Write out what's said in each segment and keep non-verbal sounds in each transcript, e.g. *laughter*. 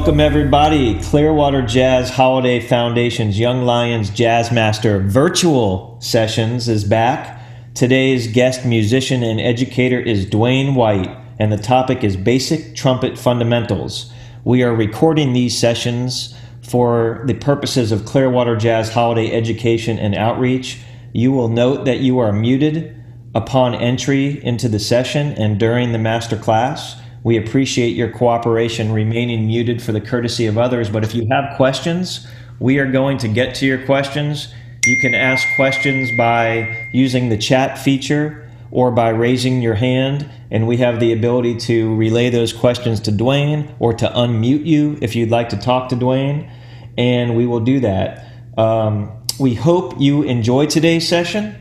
Welcome, everybody. Clearwater Jazz Holiday Foundation's Young Lions Jazz Master virtual sessions is back. Today's guest musician and educator is Dwayne White, and the topic is Basic Trumpet Fundamentals. We are recording these sessions for the purposes of Clearwater Jazz Holiday Education and Outreach. You will note that you are muted upon entry into the session and during the master class. We appreciate your cooperation remaining muted for the courtesy of others. But if you have questions, we are going to get to your questions. You can ask questions by using the chat feature or by raising your hand, and we have the ability to relay those questions to Dwayne or to unmute you if you'd like to talk to Dwayne, and we will do that. Um, we hope you enjoy today's session.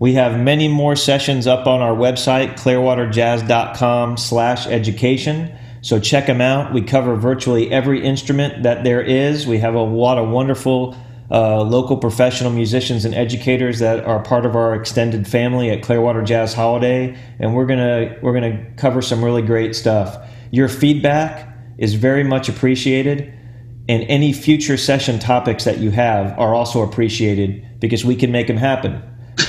We have many more sessions up on our website, clearwaterjazz.com slash education. So check them out. We cover virtually every instrument that there is. We have a lot of wonderful uh, local professional musicians and educators that are part of our extended family at Clearwater Jazz Holiday, and we're gonna we're gonna cover some really great stuff. Your feedback is very much appreciated, and any future session topics that you have are also appreciated because we can make them happen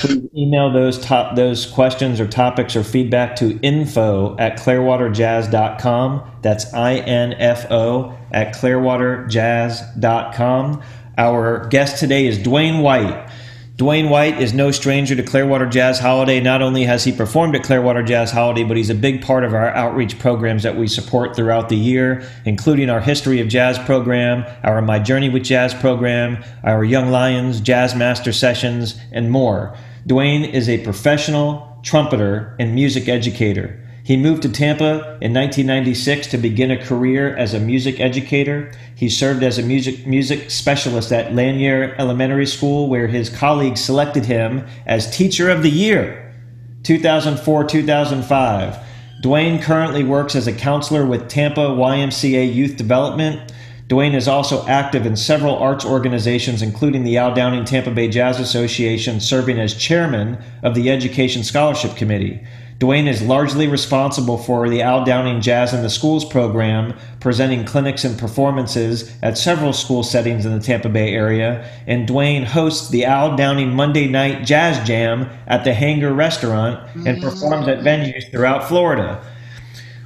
please email those top those questions or topics or feedback to info at clearwaterjazz.com. That's I-N-F-O at clearwaterjazz.com. Our guest today is Dwayne White. Dwayne White is no stranger to Clearwater Jazz Holiday. Not only has he performed at Clearwater Jazz Holiday, but he's a big part of our outreach programs that we support throughout the year, including our History of Jazz program, our My Journey with Jazz program, our Young Lions Jazz Master Sessions, and more. Dwayne is a professional trumpeter and music educator. He moved to Tampa in 1996 to begin a career as a music educator. He served as a music music specialist at Lanier Elementary School, where his colleagues selected him as Teacher of the Year, 2004-2005. Dwayne currently works as a counselor with Tampa YMCA Youth Development. Dwayne is also active in several arts organizations, including the Al Downing Tampa Bay Jazz Association, serving as chairman of the Education Scholarship Committee. Dwayne is largely responsible for the Al Downing Jazz in the Schools program, presenting clinics and performances at several school settings in the Tampa Bay area. And Dwayne hosts the Al Downing Monday Night Jazz Jam at the Hangar Restaurant and performs at venues throughout Florida.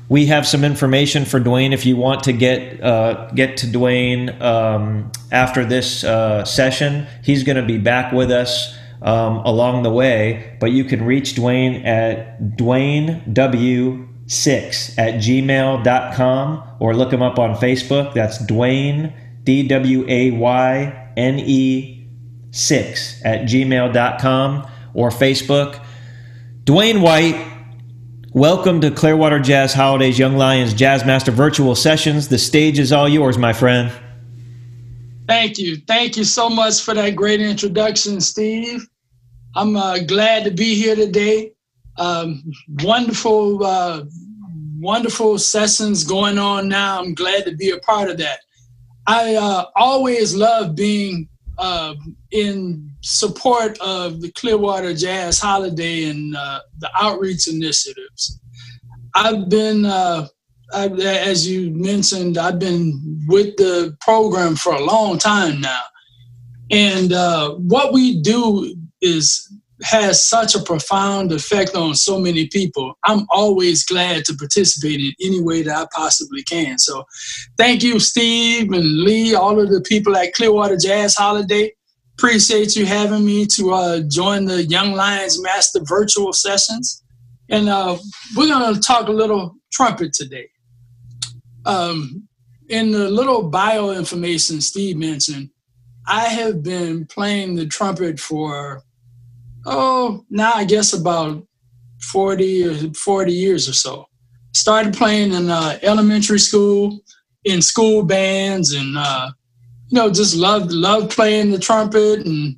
We have some information for Dwayne if you want to get uh, get to Dwayne um, after this uh, session. He's going to be back with us um, along the way, but you can reach Dwayne at DwayneW6 at gmail.com or look him up on Facebook. That's Dwayne, D W A Y N E 6 at gmail.com or Facebook. Dwayne White, welcome to Clearwater Jazz Holidays Young Lions Jazz Master Virtual Sessions. The stage is all yours, my friend. Thank you. Thank you so much for that great introduction, Steve. I'm uh, glad to be here today. Um, wonderful, uh, wonderful sessions going on now. I'm glad to be a part of that. I uh, always love being uh, in support of the Clearwater Jazz Holiday and uh, the outreach initiatives. I've been uh, I, as you mentioned, I've been with the program for a long time now. And uh, what we do is has such a profound effect on so many people. I'm always glad to participate in any way that I possibly can. So thank you, Steve and Lee, all of the people at Clearwater Jazz Holiday. Appreciate you having me to uh, join the Young Lions Master virtual sessions. And uh, we're going to talk a little trumpet today. Um, in the little bio information Steve mentioned, I have been playing the trumpet for, oh, now I guess about 40 or 40 years or so. Started playing in uh, elementary school, in school bands, and uh, you know, just loved loved playing the trumpet and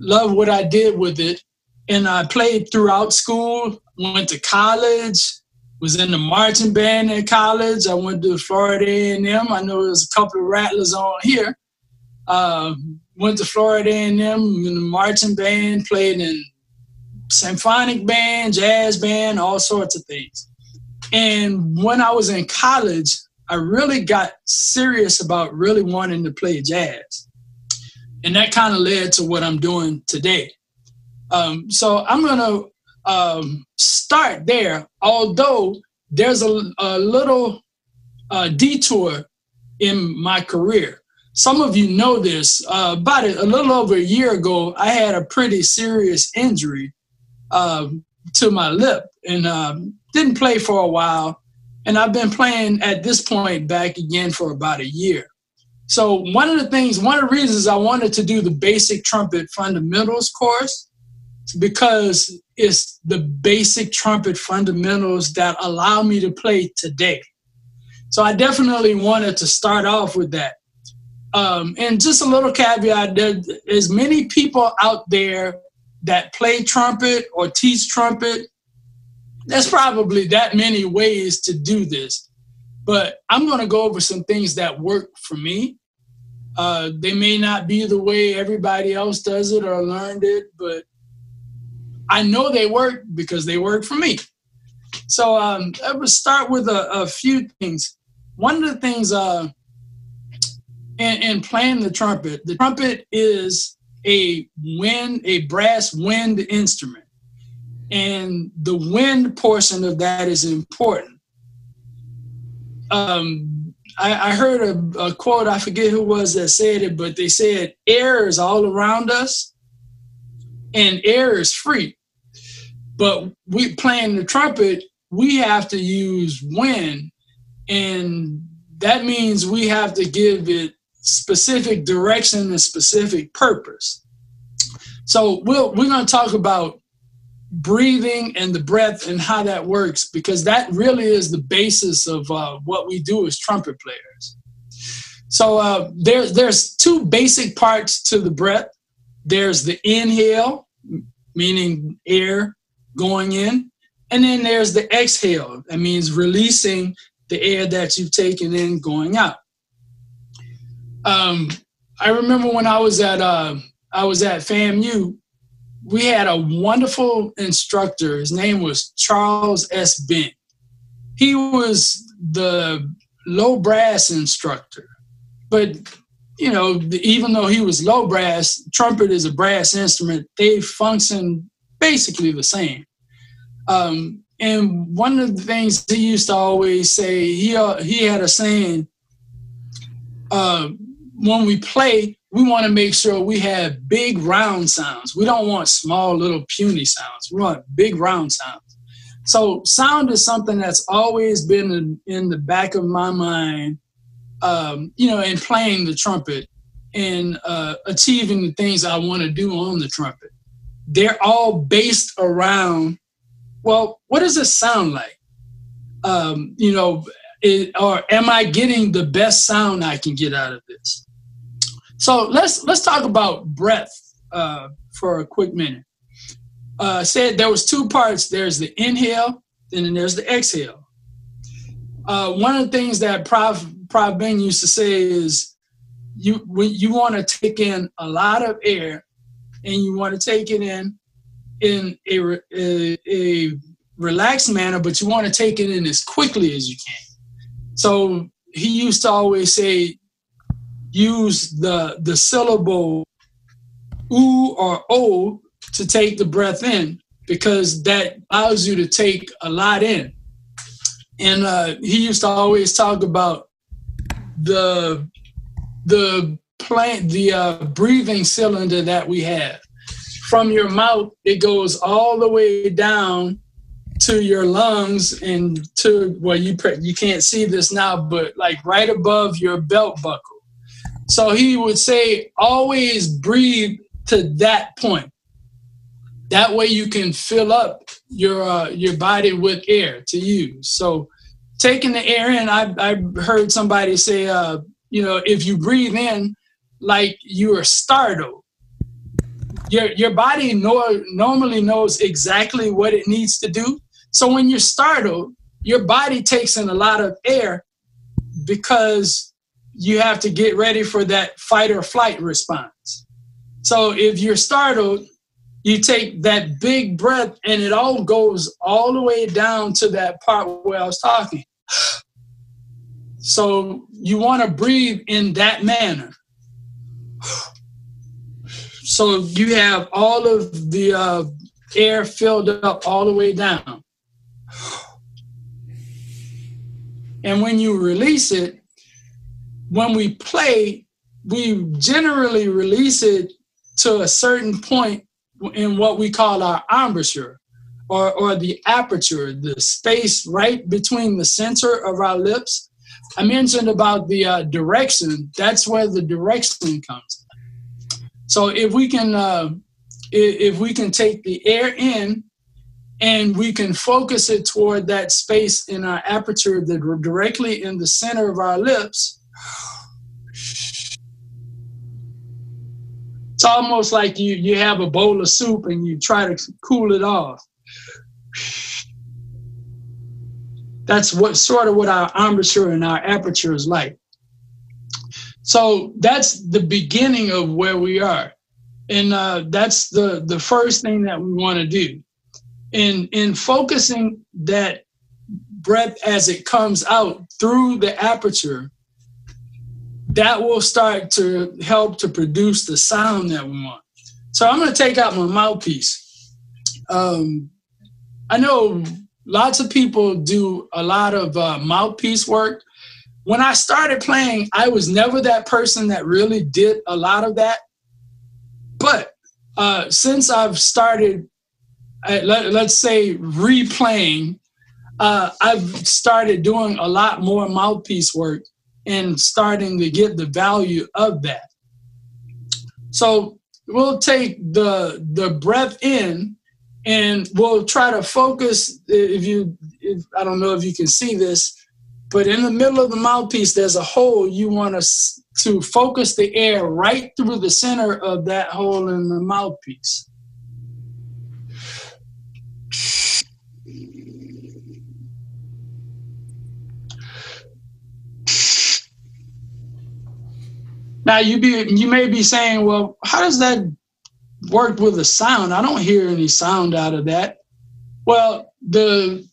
loved what I did with it. And I played throughout school. Went to college, was in the marching band in college. I went to Florida A&M. I know there's a couple of rattlers on here. Uh, went to Florida A&M in the marching band, played in symphonic band, jazz band, all sorts of things. And when I was in college, I really got serious about really wanting to play jazz. And that kind of led to what I'm doing today. Um, so I'm going to um, start there, although there's a, a little uh, detour in my career. Some of you know this. Uh, about a, a, little over a year ago, I had a pretty serious injury uh, to my lip and um, didn't play for a while. And I've been playing at this point back again for about a year. So, one of the things, one of the reasons I wanted to do the basic trumpet fundamentals course is because it's the basic trumpet fundamentals that allow me to play today. So I definitely wanted to start off with that. Um, and just a little caveat there's many people out there that play trumpet or teach trumpet. There's probably that many ways to do this. But I'm going to go over some things that work for me. Uh, they may not be the way everybody else does it or learned it, but I know they work because they work for me. So um, I would start with a, a, few things. One of the things uh, in, in playing the trumpet, the trumpet is a wind, a brass wind instrument. And the wind portion of that is important. Um, I, I, heard a, a quote, I forget who was that said it, but they said, air is all around us and air is free. But we playing the trumpet, we have to use wind, and that means we have to give it specific direction and specific purpose. So we'll, we're going to talk about breathing and the breath and how that works because that really is the basis of uh, what we do as trumpet players. So uh, there, there's two basic parts to the breath. There's the inhale, meaning air going in, and then there's the exhale. That means releasing the air that you've taken in going out. Um, I remember when I was at uh, I was at FAMU, we had a wonderful instructor. His name was Charles S. Bent. He was the low brass instructor, but you know, even though he was low brass, trumpet is a brass instrument. They function basically the same. Um, and one of the things he used to always say, he uh, he had a saying, uh, when we play, we want to make sure we have big round sounds. We don't want small little puny sounds. We want big round sounds. So sound is something that's always been in, in the back of my mind um, you know, in playing the trumpet and uh, achieving the things I want to do on the trumpet. They're all based around, well, what does it sound like? Um, you know, it, or am I getting the best sound I can get out of this? So let's let's talk about breath uh, for a quick minute. Uh, said there was two parts. There's the inhale, and then there's the exhale. Uh, one of the things that Prof. Prof. Ben used to say is you when you want to take in a lot of air and you want to take it in in a, a, a relaxed manner, but you want to take it in as quickly as you can. So he used to always say, use the the syllable oo or o to take the breath in because that allows you to take a lot in. And uh, he used to always talk about the the plant the uh, breathing cylinder that we have from your mouth it goes all the way down to your lungs and to well you you can't see this now but like right above your belt buckle so he would say always breathe to that point. That way you can fill up your uh, your body with air to use so taking the air in, I, I heard somebody say, uh, you know, if you breathe in like you are startled, your, your body know, normally knows exactly what it needs to do. So when you're startled, your body takes in a lot of air because you have to get ready for that fight or flight response. So if you're startled, you take that big breath and it all goes all the way down to that part where I was talking. *sighs* So you want to breathe in that manner. *sighs* So you have all of the uh, air filled up all the way down. *sighs* And when you release it, when we play, we generally release it to a certain point in what we call our embouchure or, or the aperture, the space right between the center of our lips. I mentioned about the uh, direction. That's where the direction comes. So if we can, uh, if we can take the air in and we can focus it toward that space in our aperture that directly in the center of our lips, it's almost like you you have a bowl of soup and you try to cool it off. That's what sort of what our embouchure and our aperture is like. So that's the beginning of where we are, and uh, that's the the first thing that we want to do. In in focusing that breath as it comes out through the aperture, that will start to help to produce the sound that we want. So I'm going to take out my mouthpiece. Um, I know lots of people do a lot of uh, mouthpiece work. When I started playing, I was never that person that really did a lot of that. But uh, since I've started, uh, let, us say, replaying, uh, I've started doing a lot more mouthpiece work and starting to get the value of that. So we'll take the the breath in and we'll try to focus if you if, i don't know if you can see this but in the middle of the mouthpiece there's a hole you want to to focus the air right through the center of that hole in the mouthpiece now you be you may be saying well how does that work with the sound. I don't hear any sound out of that. Well, the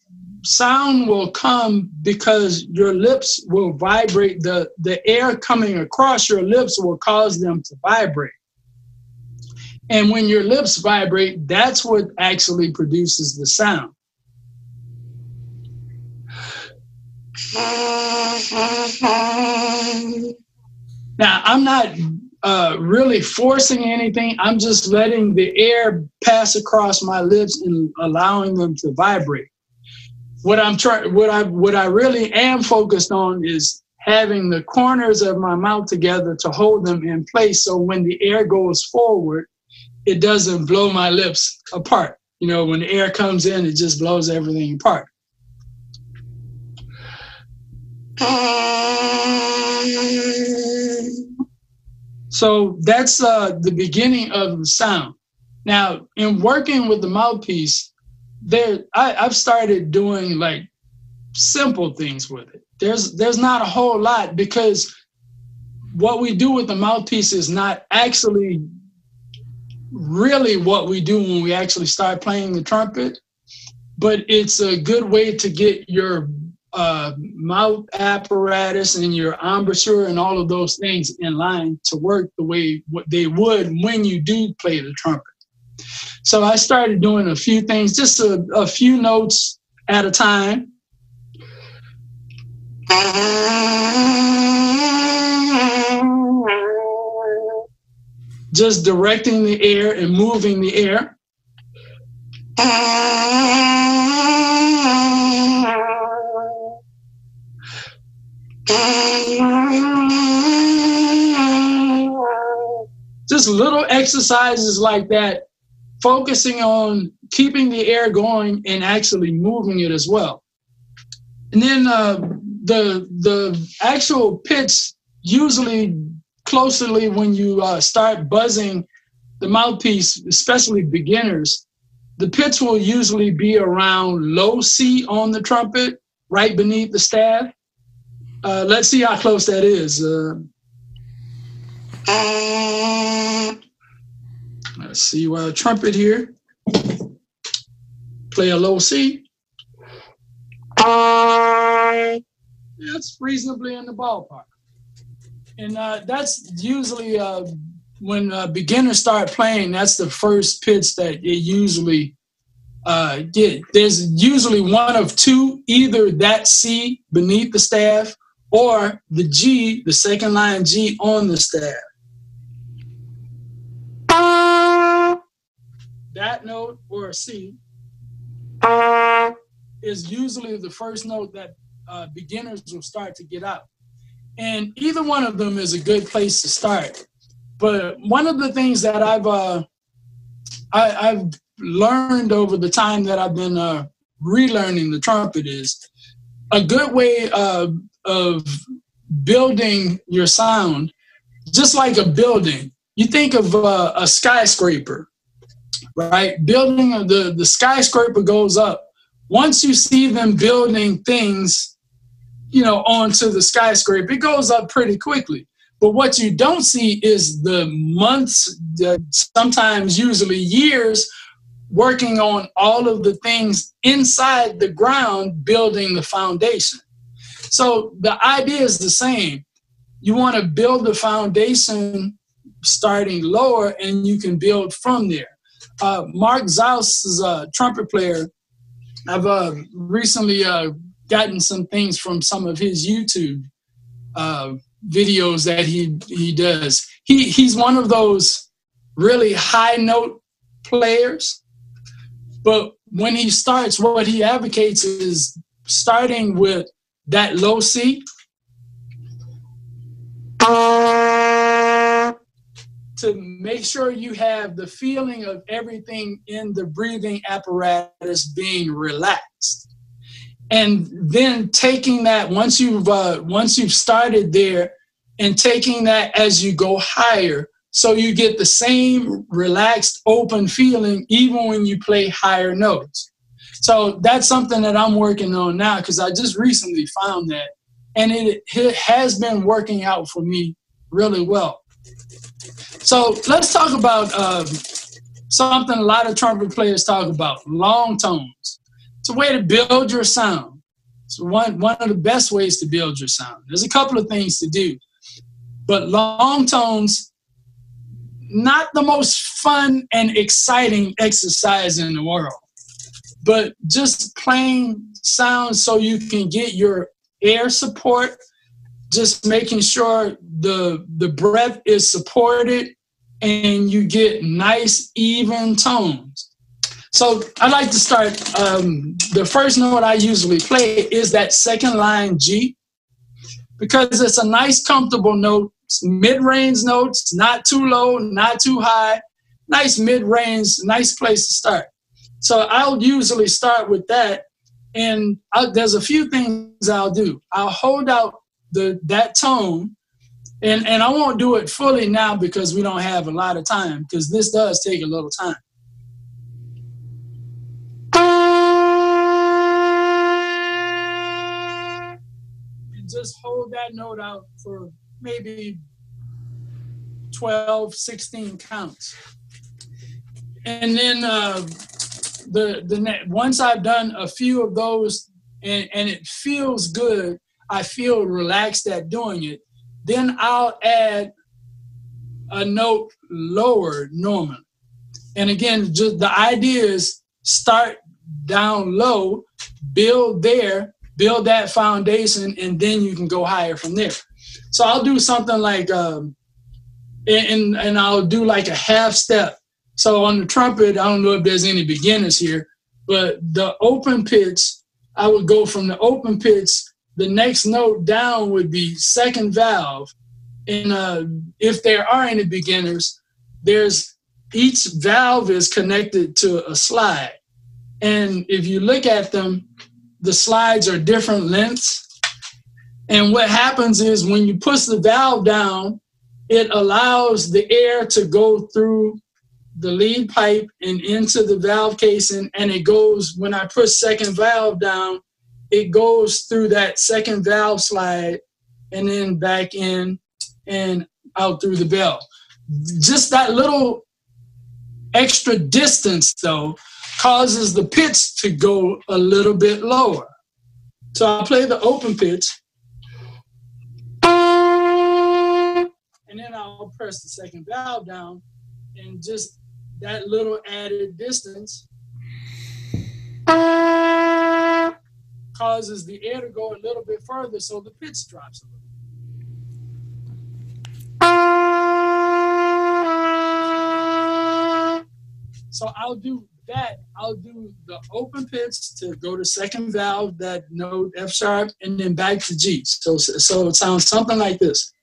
sound will come because your lips will vibrate. The, the air coming across your lips will cause them to vibrate. And when your lips vibrate, that's what actually produces the sound. *laughs* Now, I'm not uh, really forcing anything. I'm just letting the air pass across my lips and allowing them to vibrate. What I'm trying, what I, what I really am focused on is having the corners of my mouth together to hold them in place. So when the air goes forward, it doesn't blow my lips apart. You know, when the air comes in, it just blows everything apart. So that's uh, the beginning of the sound. Now, in working with the mouthpiece, there I, I've started doing like simple things with it. There's there's not a whole lot because what we do with the mouthpiece is not actually really what we do when we actually start playing the trumpet, but it's a good way to get your uh, mouth apparatus and your embouchure and all of those things in line to work the way what they would when you do play the trumpet. So I started doing a few things, just a, a few notes at a time. Just directing the air and moving the air. Just little exercises like that, focusing on keeping the air going and actually moving it as well. And then uh, the the actual pitch usually closely when you uh, start buzzing the mouthpiece, especially beginners, the pitch will usually be around low C on the trumpet, right beneath the staff. Uh, let's see how close that is. Uh, let's see. Well, trumpet here. Play a low C. that's reasonably in the ballpark. And uh, that's usually uh, when uh, beginners start playing, that's the first pitch that it usually uh, get. There's usually one of two, either that C beneath the staff or the G, the second line G on the staff. Note or a C is usually the first note that uh, beginners will start to get out. And either one of them is a good place to start. But one of the things that I've uh, I, have learned over the time that I've been uh, relearning the trumpet is a good way of, of building your sound, just like a building. You think of uh, a skyscraper, right? Building uh, the the skyscraper goes up. Once you see them building things you know, onto the skyscraper. It goes up pretty quickly. But what you don't see is the months, sometimes usually years, working on all of the things inside the ground, building the foundation. So the idea is the same. You want to build the foundation starting lower, and you can build from there. Uh, Mark Zaus is a trumpet player. I've uh, recently uh, gotten some things from some of his YouTube uh, videos that he he does. He he's one of those really high note players, but when he starts, what he advocates is starting with that low C to make sure you have the feeling of everything in the breathing apparatus being relaxed. And then taking that once you've uh, once you've started there and taking that as you go higher so you get the same relaxed open feeling even when you play higher notes. So that's something that i'm working on now because i just recently found that and it, it has been working out for me really well so let's talk about um, something a lot of trumpet players talk about long tones it's a way to build your sound. It's one, one of the best ways to build your sound. There's a couple of things to do, but long tones, not the most fun and exciting exercise in the world, but just playing sounds so you can get your air support, just making sure the, the breath is supported and you get nice, even tones. So I like to start. Um, the first note I usually play is that second line G because it's a nice, comfortable note. Mid-range notes, not too low, not too high. Nice mid-range, nice place to start. So I'll usually start with that, and I'll, there's a few things I'll do. I'll hold out the that tone, and and I won't do it fully now because we don't have a lot of time because this does take a little time. And just hold that note out for maybe 12, 16 counts. And then uh, the the once I've done a few of those and, and it feels good, I feel relaxed at doing it, then I'll add a note lower normally. And again, just the idea is start down low, build there, build that foundation, and then you can go higher from there. So I'll do something like, um, and, and I'll do like a half step. So on the trumpet, I don't know if there's any beginners here, but the open pitch, I would go from the open pitch. The next note down would be second valve. And uh, if there are any beginners, there's each valve is connected to a slide. And if you look at them, the slides are different lengths. And what happens is when you push the valve down, it allows the air to go through the lead pipe and into the valve casing. And it goes, when I push second valve down, it goes through that second valve slide and then back in and out through the bell. Just that little extra distance, though, causes the pitch to go a little bit lower. So I play the open pitch. And then I'll press the second valve down and just that little added distance causes the air to go a little bit further, so the pitch drops a little. So I'll do that. I'll do the open pitch to go to second valve, that note F sharp, and then back to G. So, so it sounds something like this.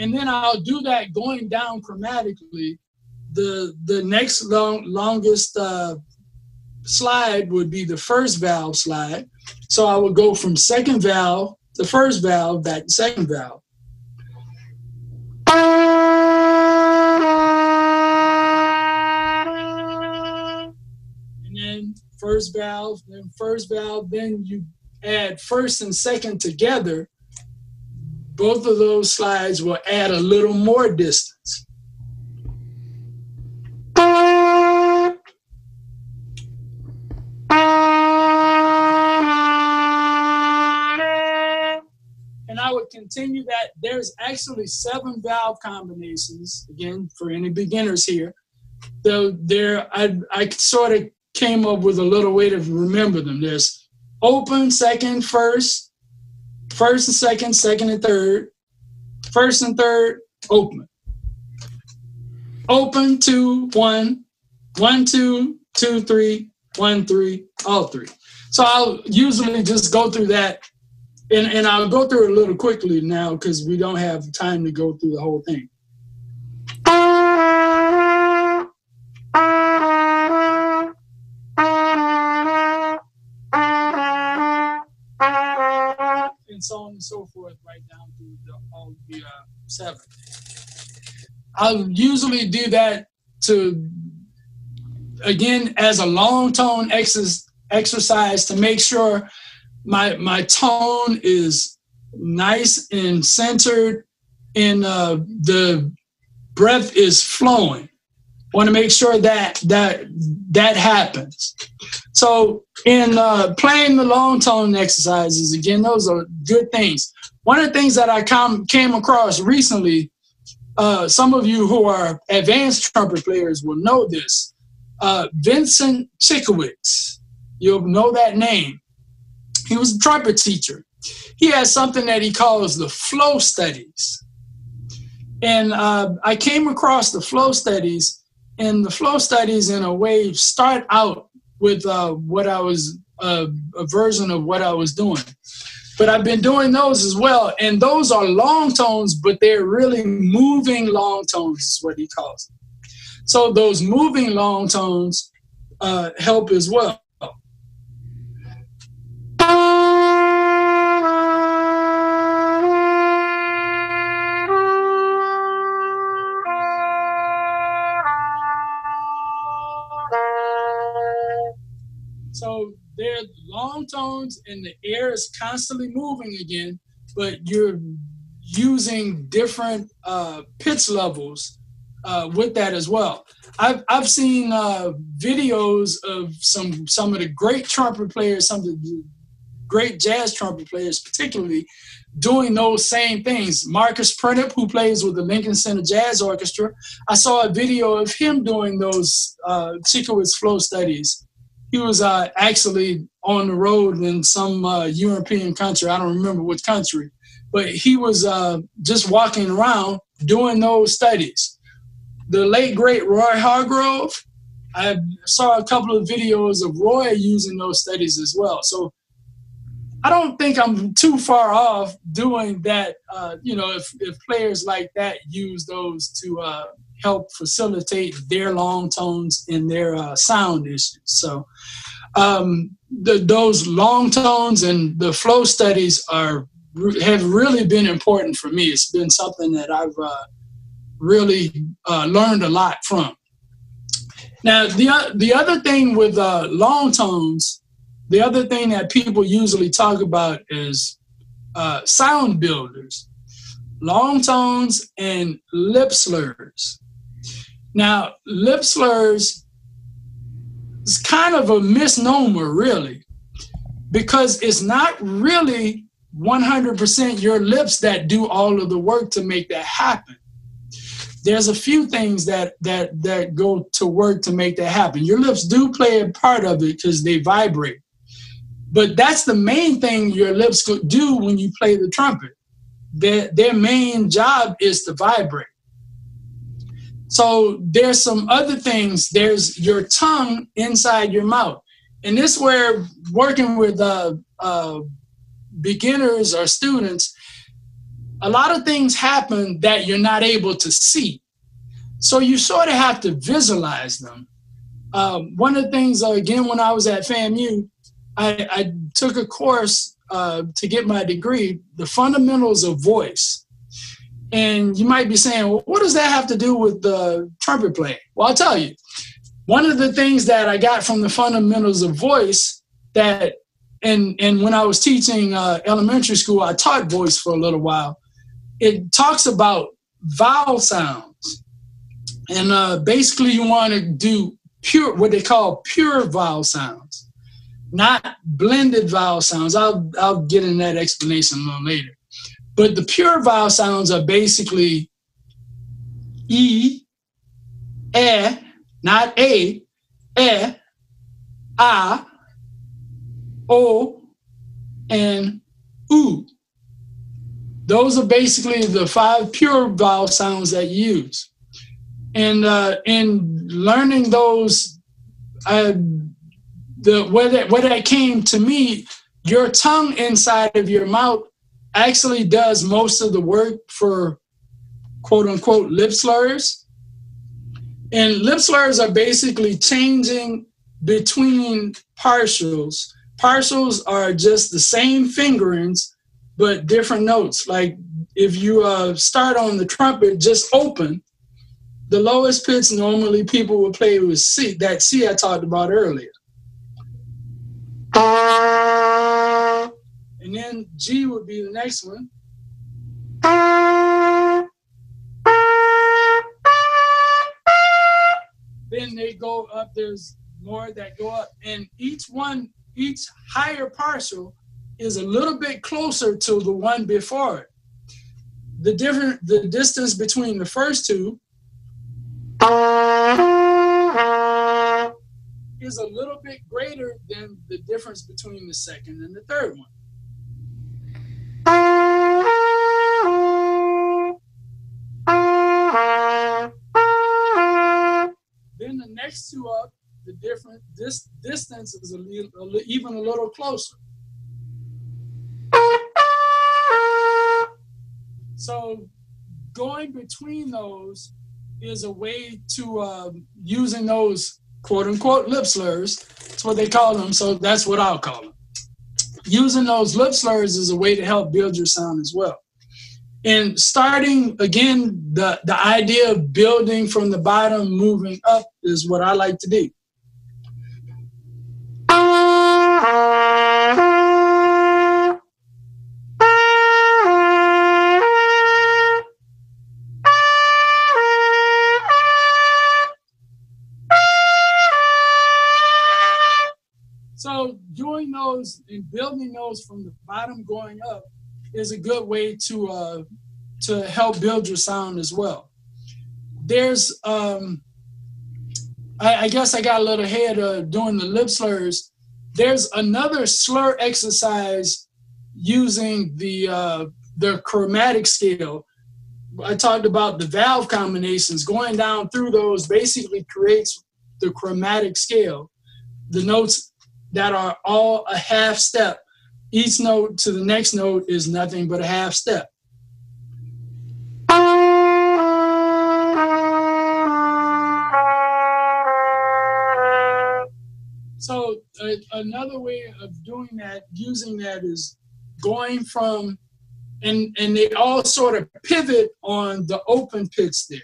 And then I'll do that going down chromatically. The the next long, longest uh, slide would be the first valve slide. So I would go from second valve to first valve back to second valve. And then first valve, then first valve, then you add first and second together both of those slides will add a little more distance. And I would continue that. There's actually seven valve combinations, again, for any beginners here. Though there, I, I sort of came up with a little way to remember them. There's open, second, first, first and second, second and third, first and third, open. Open, two, one, one, two, two, three, one, three, all three. So I'll usually just go through that and, and I'll go through it a little quickly now because we don't have time to go through the whole thing. And so forth, right down to the, all the uh, seven. I'll usually do that to, again, as a long tone ex- exercise to make sure my my tone is nice and centered and uh, the breath is flowing. Want to make sure that that that happens. So in uh, playing the long tone exercises, again, those are good things. One of the things that I com- came across recently, uh, some of you who are advanced trumpet players will know this. Uh, Vincent Cichowicz, you'll know that name. He was a trumpet teacher. He has something that he calls the flow studies. And uh, I came across the flow studies, and the flow studies, in a way, start out with uh, what I was uh, a version of what I was doing. But I've been doing those as well, and those are long tones, but they're really moving long tones, is what he calls them. So those moving long tones uh, help as well. And the air is constantly moving again, but you're using different uh, pitch levels uh, with that as well. I've, I've seen uh, videos of some some of the great trumpet players, some of the great jazz trumpet players, particularly doing those same things. Marcus Printup, who plays with the Lincoln Center Jazz Orchestra, I saw a video of him doing those uh, flow studies he was uh, actually on the road in some uh, European country. I don't remember which country, but he was uh, just walking around doing those studies. The late great Roy Hargrove, I saw a couple of videos of Roy using those studies as well. So I don't think I'm too far off doing that. Uh, you know, if, if players like that use those to uh, help facilitate their long tones and their uh, sound issues. So um, the, those long tones and the flow studies are have really been important for me. It's been something that I've uh, really uh, learned a lot from. Now, the the other thing with uh, long tones, the other thing that people usually talk about is uh, sound builders, long tones and lip slurs. Now, lip slurs is kind of a misnomer, really, because it's not really 100% your lips that do all of the work to make that happen. There's a few things that that that go to work to make that happen. Your lips do play a part of it because they vibrate. But that's the main thing your lips do when you play the trumpet. Their, their main job is to vibrate. So there's some other things. There's your tongue inside your mouth. And this where working with uh, uh, beginners or students, a lot of things happen that you're not able to see. So you sort of have to visualize them. Um, one of the things, uh, again, when I was at FAMU, I, I took a course uh, to get my degree, the fundamentals of voice. And you might be saying, well, what does that have to do with the trumpet playing? Well, I'll tell you. One of the things that I got from the fundamentals of voice that, and, and when I was teaching uh, elementary school, I taught voice for a little while. It talks about vowel sounds. And uh, basically, you want to do pure, what they call pure vowel sounds, not blended vowel sounds. I'll, I'll get in that explanation a little later. But the pure vowel sounds are basically E, E, not A, E, A, O, and U. Those are basically the five pure vowel sounds that you use. And uh, in learning those, uh, the where that where that came to me, your tongue inside of your mouth actually does most of the work for quote unquote lip slurs. And lip slurs are basically changing between partials. Partials are just the same fingerings, but different notes. Like if you uh, start on the trumpet just open, the lowest pitch normally people would play with C, that C I talked about earlier. And then G would be the next one. Then they go up, there's more that go up. And each one, each higher partial is a little bit closer to the one before it. The different the distance between the first two is a little bit greater than the difference between the second and the third one. Next up, the different this distance is a, a, even a little closer. So going between those is a way to uh, using those quote unquote lip slurs. That's what they call them. So that's what I'll call them using those lip slurs is a way to help build your sound as well. And starting again, the, the idea of building from the bottom, moving up is what I like to do. So doing those and building those from the bottom going up is a good way to uh, to help build your sound as well. There's um, I, I guess I got a little ahead of doing the lip slurs. There's another slur exercise using the uh, the chromatic scale. I talked about the valve combinations. Going down through those basically creates the chromatic scale. The notes that are all a half step. Each note to the next note is nothing but a half step. So another way of doing that, using that is going from, and, and they all sort of pivot on the open pitch there.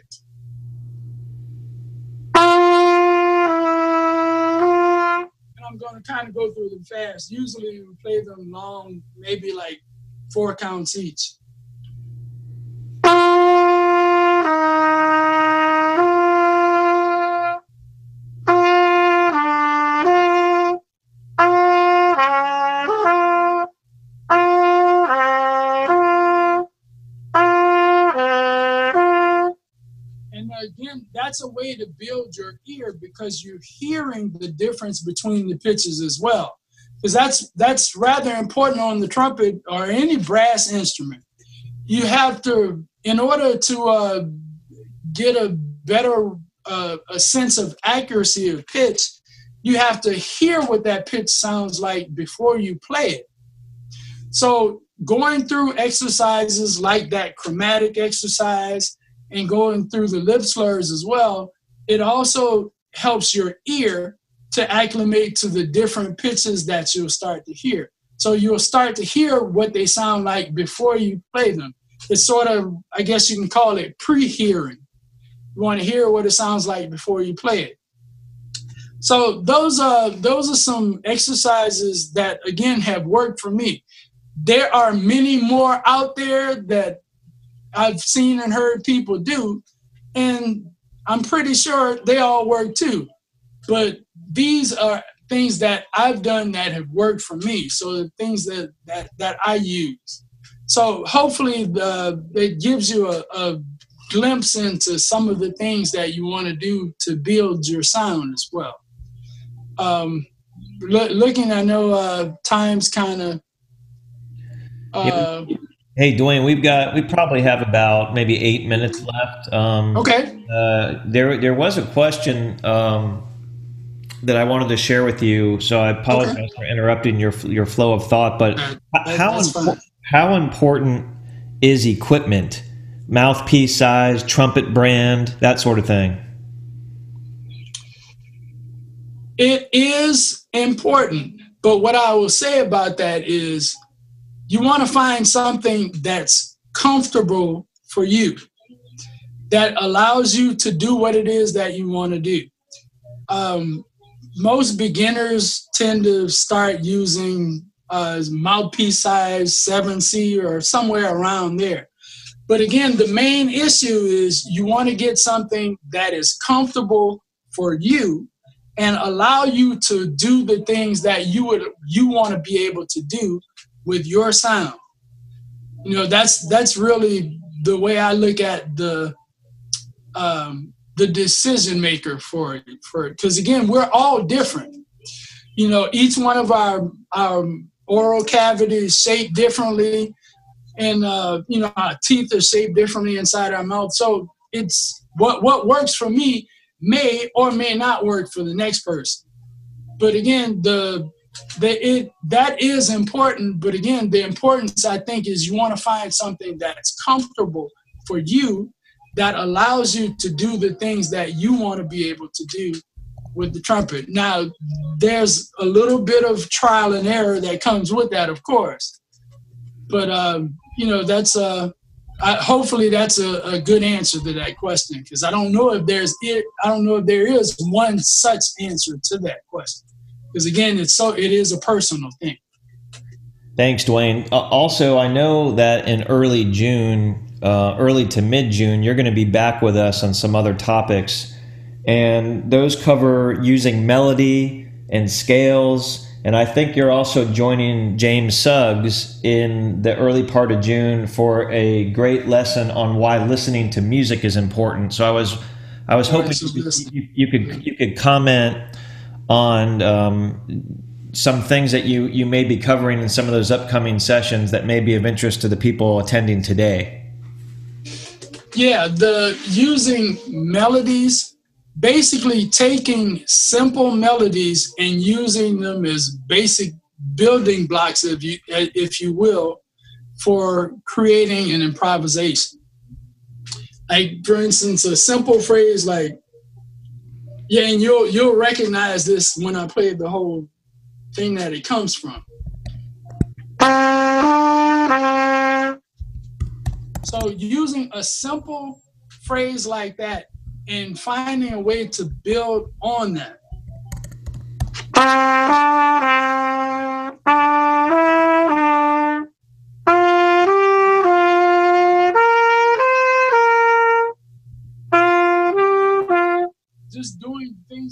kind of go through them fast. Usually we play them long, maybe like four counts each. that's a way to build your because you're hearing the difference between the pitches as well. Because that's that's rather important on the trumpet or any brass instrument. You have to, in order to uh, get a better uh, a sense of accuracy of pitch, you have to hear what that pitch sounds like before you play it. So going through exercises like that chromatic exercise and going through the lip slurs as well, it also helps your ear to acclimate to the different pitches that you'll start to hear. So you'll start to hear what they sound like before you play them. It's sort of, I guess you can call it pre hearing. You want to hear what it sounds like before you play it. So those are those are some exercises that again have worked for me. There are many more out there that I've seen and heard people do, and I'm pretty sure they all work too. But these are things that I've done that have worked for me. So the things that that, that I use. So hopefully the, it gives you a, a glimpse into some of the things that you want to do to build your sound as well. Um, lo- looking, I know uh, times kind of. Uh, hey, Dwayne, we've got we probably have about maybe eight minutes left. Um, okay. Uh, there, there was a question um, that I wanted to share with you, so I apologize okay. for interrupting your your flow of thought. But how impo- how important is equipment? mouthpiece size, trumpet brand, that sort of thing? It is important. But what I will say about that is you want to find something that's comfortable for you, that allows you to do what it is that you want to do. Um, most beginners tend to start using uh, mouthpiece size 7C or somewhere around there. But again, the main issue is you want to get something that is comfortable for you and allow you to do the things that you would you want to be able to do with your sound. You know, that's that's really the way I look at the um, the decision maker for it. For because again, we're all different. You know, each one of our our oral cavities shaped differently and uh, you know our teeth are shaped differently inside our mouth. So it's what what works for me may or may not work for the next person. But again, the the it that is important. But again, the importance I think is you want to find something that's comfortable for you that allows you to do the things that you want to be able to do with the trumpet. Now, there's a little bit of trial and error that comes with that, of course. But um, you know, that's uh, I, hopefully that's a, a, good answer to that question because I don't know if there's it. I don't know if there is one such answer to that question because again, it's so it is a personal thing. Thanks, Dwayne. Uh, also, I know that in early June, uh, early to mid June, you're going to be back with us on some other topics, and those cover using melody and scales and I think you're also joining James Suggs in the early part of June for a great lesson on why listening to music is important. So I was, I was hoping you, you, could you could comment on um, some things that you you may be covering in some of those upcoming sessions that may be of interest to the people attending today. Yeah, the using melodies basically taking simple melodies and using them as basic building blocks, if you if you will, for creating an improvisation. Like for instance, a simple phrase like, yeah, and you'll you'll recognize this when I play the whole thing that it comes from. So using a simple phrase like that and finding a way to build on that.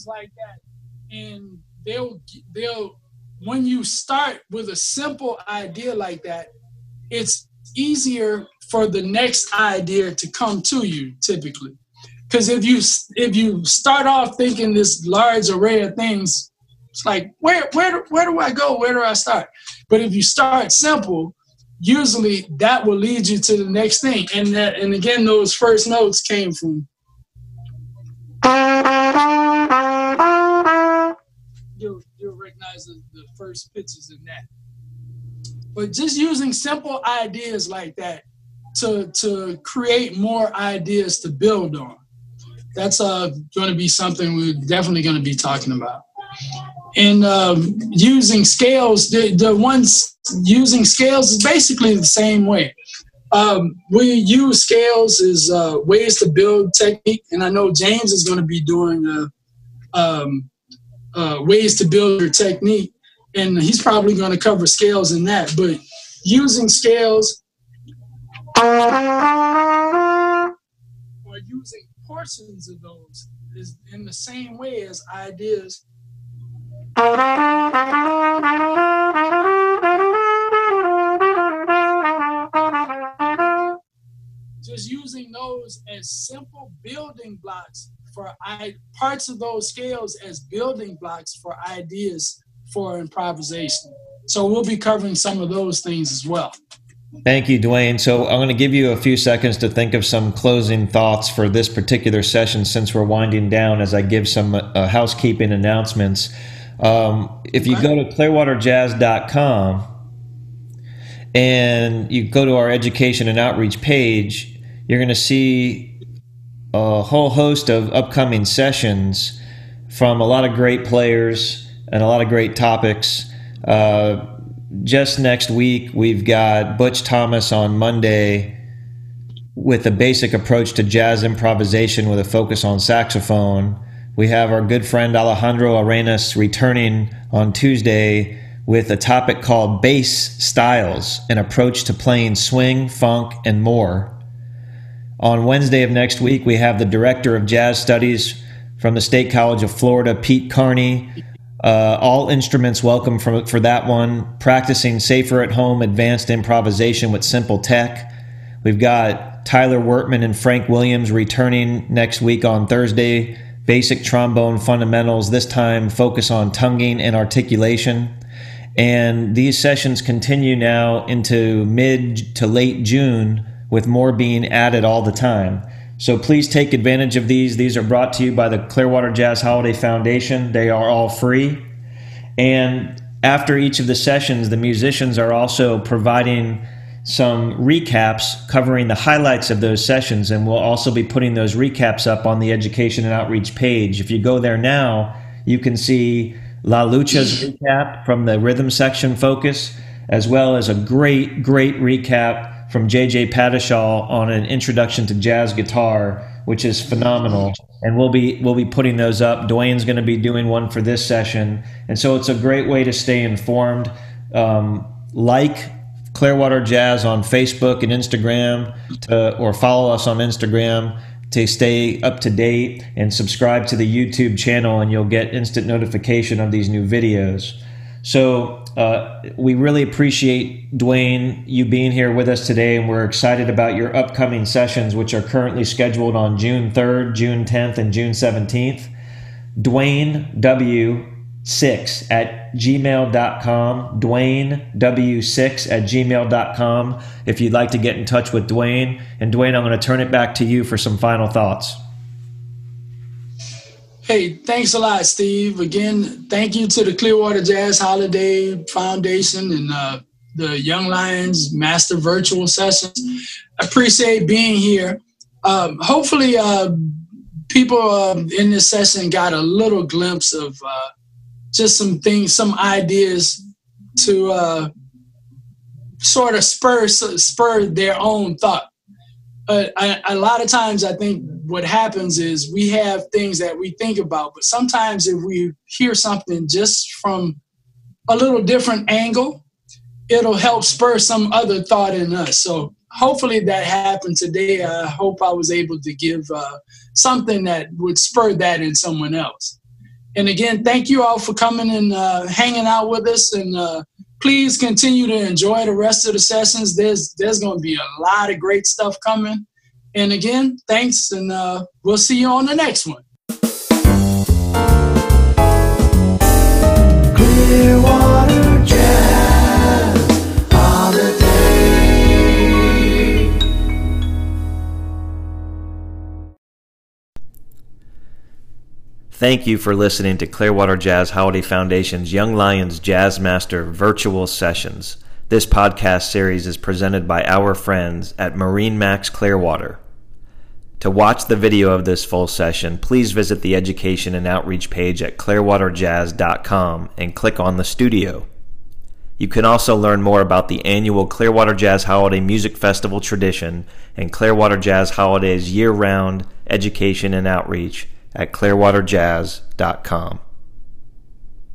Things like that, and they'll they'll when you start with a simple idea like that, it's easier for the next idea to come to you typically Because if you if you start off thinking this large array of things, it's like where where where do I go? Where do I start? But if you start simple, usually that will lead you to the next thing. And that and again, those first notes came from. Recognize the, the first pitches in that. But just using simple ideas like that to to create more ideas to build on. That's uh, going to be something we're definitely going to be talking about. And um, using scales, the, the ones using scales is basically the same way. Um, we use scales as uh, ways to build technique, and I know James is going to be doing uh, um, uh, ways to build your technique, and he's probably going to cover scales in that. But using scales or using portions of those is in the same way as ideas. Just using those as simple building blocks for I, parts of those scales as building blocks for ideas for improvisation. So we'll be covering some of those things as well. Thank you, Dwayne. So I'm going to give you a few seconds to think of some closing thoughts for this particular session since we're winding down as I give some uh, housekeeping announcements. Um, if you go to clearwaterjazz.com and you go to our education and outreach page, you're going to see a whole host of upcoming sessions from a lot of great players and a lot of great topics. Uh, just next week, we've got Butch Thomas on Monday with a basic approach to jazz improvisation with a focus on saxophone. We have our good friend Alejandro Arenas returning on Tuesday with a topic called Bass Styles, an approach to playing swing, funk, and more. On Wednesday of next week, we have the director of jazz studies from the State College of Florida, Pete Carney, uh, all instruments welcome for, for that one. Practicing safer at home, advanced improvisation with simple tech. We've got Tyler Wertman and Frank Williams returning next week on Thursday. Basic trombone fundamentals, this time focus on tonguing and articulation. And these sessions continue now into mid to late June with more being added all the time. So please take advantage of these. These are brought to you by the Clearwater Jazz Holiday Foundation. They are all free. And after each of the sessions, the musicians are also providing some recaps covering the highlights of those sessions. And we'll also be putting those recaps up on the Education and Outreach page. If you go there now, you can see La Lucha's recap from the rhythm section focus, as well as a great, great recap from JJ Padishaw on an introduction to jazz guitar, which is phenomenal. And we'll be we'll be putting those up. Dwayne's going to be doing one for this session, and so it's a great way to stay informed. Um, like Clearwater Jazz on Facebook and Instagram, to, or follow us on Instagram to stay up to date, and subscribe to the YouTube channel, and you'll get instant notification of these new videos. So uh, we really appreciate Dwayne you being here with us today, and we're excited about your upcoming sessions, which are currently scheduled on June 3rd, June 10th, and June 17th. Dwayne W. 6 at gmail.com. Dwayne W6 at gmail.com if you'd like to get in touch with Dwayne. And Dwayne, I'm going to turn it back to you for some final thoughts. Hey, thanks a lot, Steve. Again, thank you to the Clearwater Jazz Holiday Foundation and uh, the Young Lions Master Virtual Sessions. I appreciate being here. Um, hopefully, uh, people uh, in this session got a little glimpse of uh, just some things, some ideas to uh, sort of spur spur their own thought. But a lot of times, I think what happens is we have things that we think about, but sometimes if we hear something just from a little different angle, it'll help spur some other thought in us. So hopefully that happened today. I hope I was able to give uh, something that would spur that in someone else. And again, thank you all for coming and uh, hanging out with us. And uh, please continue to enjoy the rest of the sessions. There's there's going to be a lot of great stuff coming And again, thanks, and uh, we'll see you on the next one. Thank you for listening to Clearwater Jazz Holiday Foundation's Young Lions Jazz Master Virtual Sessions. This podcast series is presented by our friends at MarineMax Clearwater. To watch the video of this full session, please visit the education and outreach page at clearwaterjazz.com and click on the studio. You can also learn more about the annual Clearwater Jazz Holiday Music Festival tradition and Clearwater Jazz Holiday's year round education and outreach at clearwaterjazz.com.